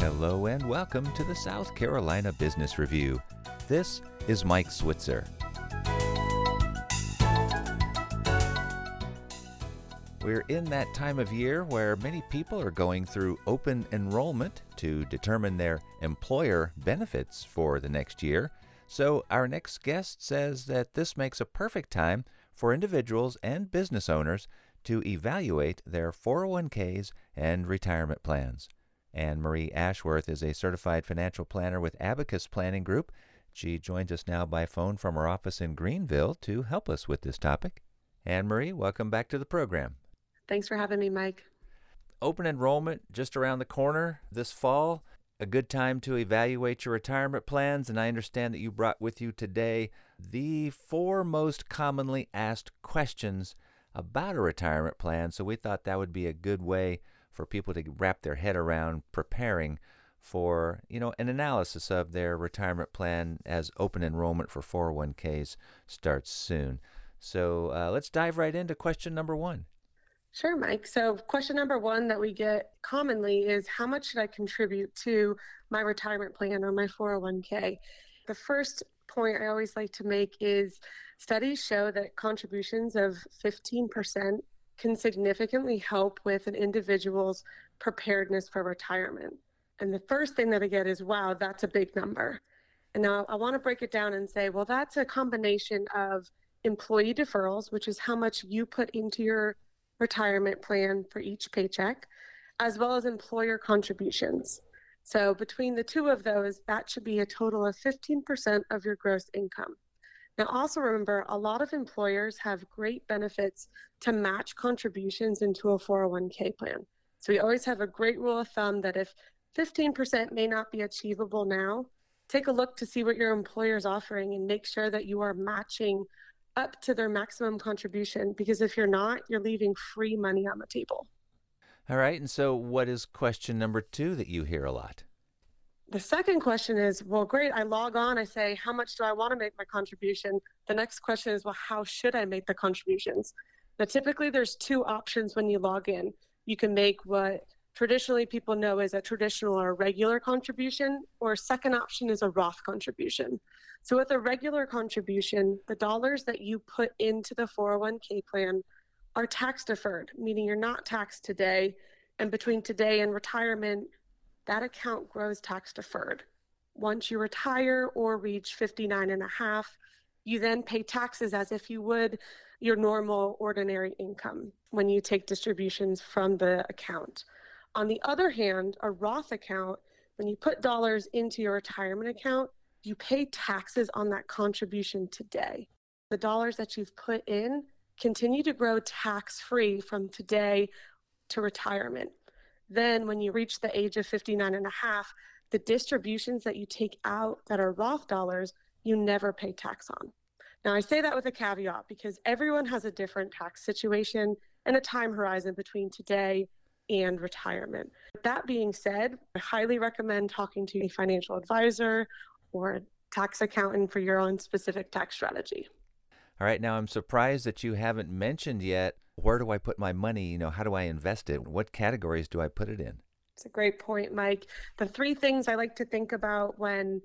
Hello and welcome to the South Carolina Business Review. This is Mike Switzer. We're in that time of year where many people are going through open enrollment to determine their employer benefits for the next year. So, our next guest says that this makes a perfect time for individuals and business owners to evaluate their 401ks and retirement plans. Anne Marie Ashworth is a certified financial planner with Abacus Planning Group. She joins us now by phone from her office in Greenville to help us with this topic. Anne Marie, welcome back to the program. Thanks for having me, Mike. Open enrollment just around the corner this fall. A good time to evaluate your retirement plans, and I understand that you brought with you today the four most commonly asked questions about a retirement plan. So we thought that would be a good way for people to wrap their head around preparing for you know an analysis of their retirement plan as open enrollment for 401ks starts soon. So uh, let's dive right into question number one. Sure, Mike. So, question number one that we get commonly is How much should I contribute to my retirement plan or my 401k? The first point I always like to make is studies show that contributions of 15% can significantly help with an individual's preparedness for retirement. And the first thing that I get is, wow, that's a big number. And now I want to break it down and say, well, that's a combination of employee deferrals, which is how much you put into your retirement plan for each paycheck, as well as employer contributions. So between the two of those, that should be a total of 15% of your gross income. Now, also remember, a lot of employers have great benefits to match contributions into a 401k plan. So we always have a great rule of thumb that if 15% may not be achievable now, take a look to see what your employer is offering and make sure that you are matching up to their maximum contribution because if you're not, you're leaving free money on the table. All right. And so, what is question number two that you hear a lot? The second question is, well, great. I log on. I say, how much do I want to make my contribution? The next question is, well, how should I make the contributions? Now, typically, there's two options when you log in. You can make what traditionally people know is a traditional or regular contribution, or second option is a Roth contribution. So, with a regular contribution, the dollars that you put into the 401k plan are tax deferred, meaning you're not taxed today. And between today and retirement, that account grows tax deferred. Once you retire or reach 59 and a half, you then pay taxes as if you would your normal ordinary income when you take distributions from the account. On the other hand, a Roth account, when you put dollars into your retirement account, you pay taxes on that contribution today. The dollars that you've put in continue to grow tax free from today to retirement. Then, when you reach the age of 59 and a half, the distributions that you take out that are Roth dollars, you never pay tax on. Now, I say that with a caveat because everyone has a different tax situation and a time horizon between today and retirement. That being said, I highly recommend talking to a financial advisor or a tax accountant for your own specific tax strategy. All right, now I'm surprised that you haven't mentioned yet where do I put my money? You know, how do I invest it? What categories do I put it in? It's a great point, Mike. The three things I like to think about when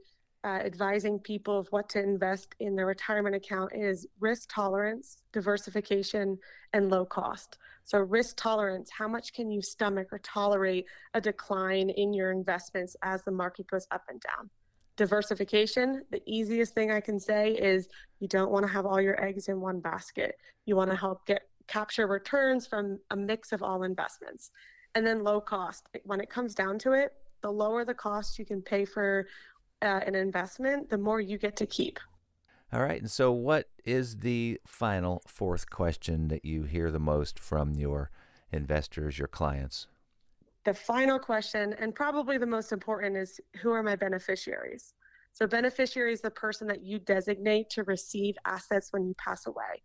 uh, advising people of what to invest in their retirement account is risk tolerance, diversification, and low cost. So, risk tolerance how much can you stomach or tolerate a decline in your investments as the market goes up and down? Diversification, the easiest thing I can say is you don't want to have all your eggs in one basket. You want to help get capture returns from a mix of all investments. And then low cost. When it comes down to it, the lower the cost you can pay for uh, an investment, the more you get to keep. All right. And so, what is the final fourth question that you hear the most from your investors, your clients? The final question, and probably the most important, is who are my beneficiaries? So, beneficiary is the person that you designate to receive assets when you pass away.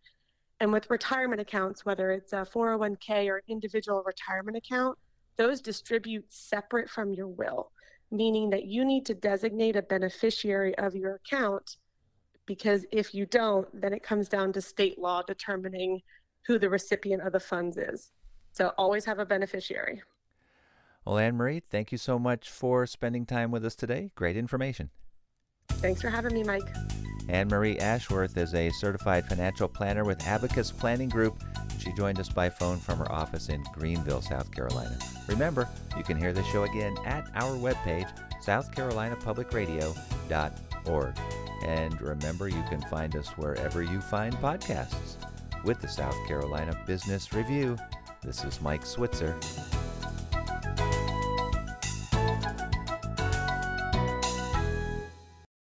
And with retirement accounts, whether it's a 401k or individual retirement account, those distribute separate from your will, meaning that you need to designate a beneficiary of your account because if you don't, then it comes down to state law determining who the recipient of the funds is. So always have a beneficiary. Well, Anne Marie, thank you so much for spending time with us today. Great information. Thanks for having me, Mike. Anne Marie Ashworth is a certified financial planner with Abacus Planning Group. She joined us by phone from her office in Greenville, South Carolina. Remember, you can hear the show again at our webpage, southcarolinapublicradio.org. And remember, you can find us wherever you find podcasts. With the South Carolina Business Review, this is Mike Switzer.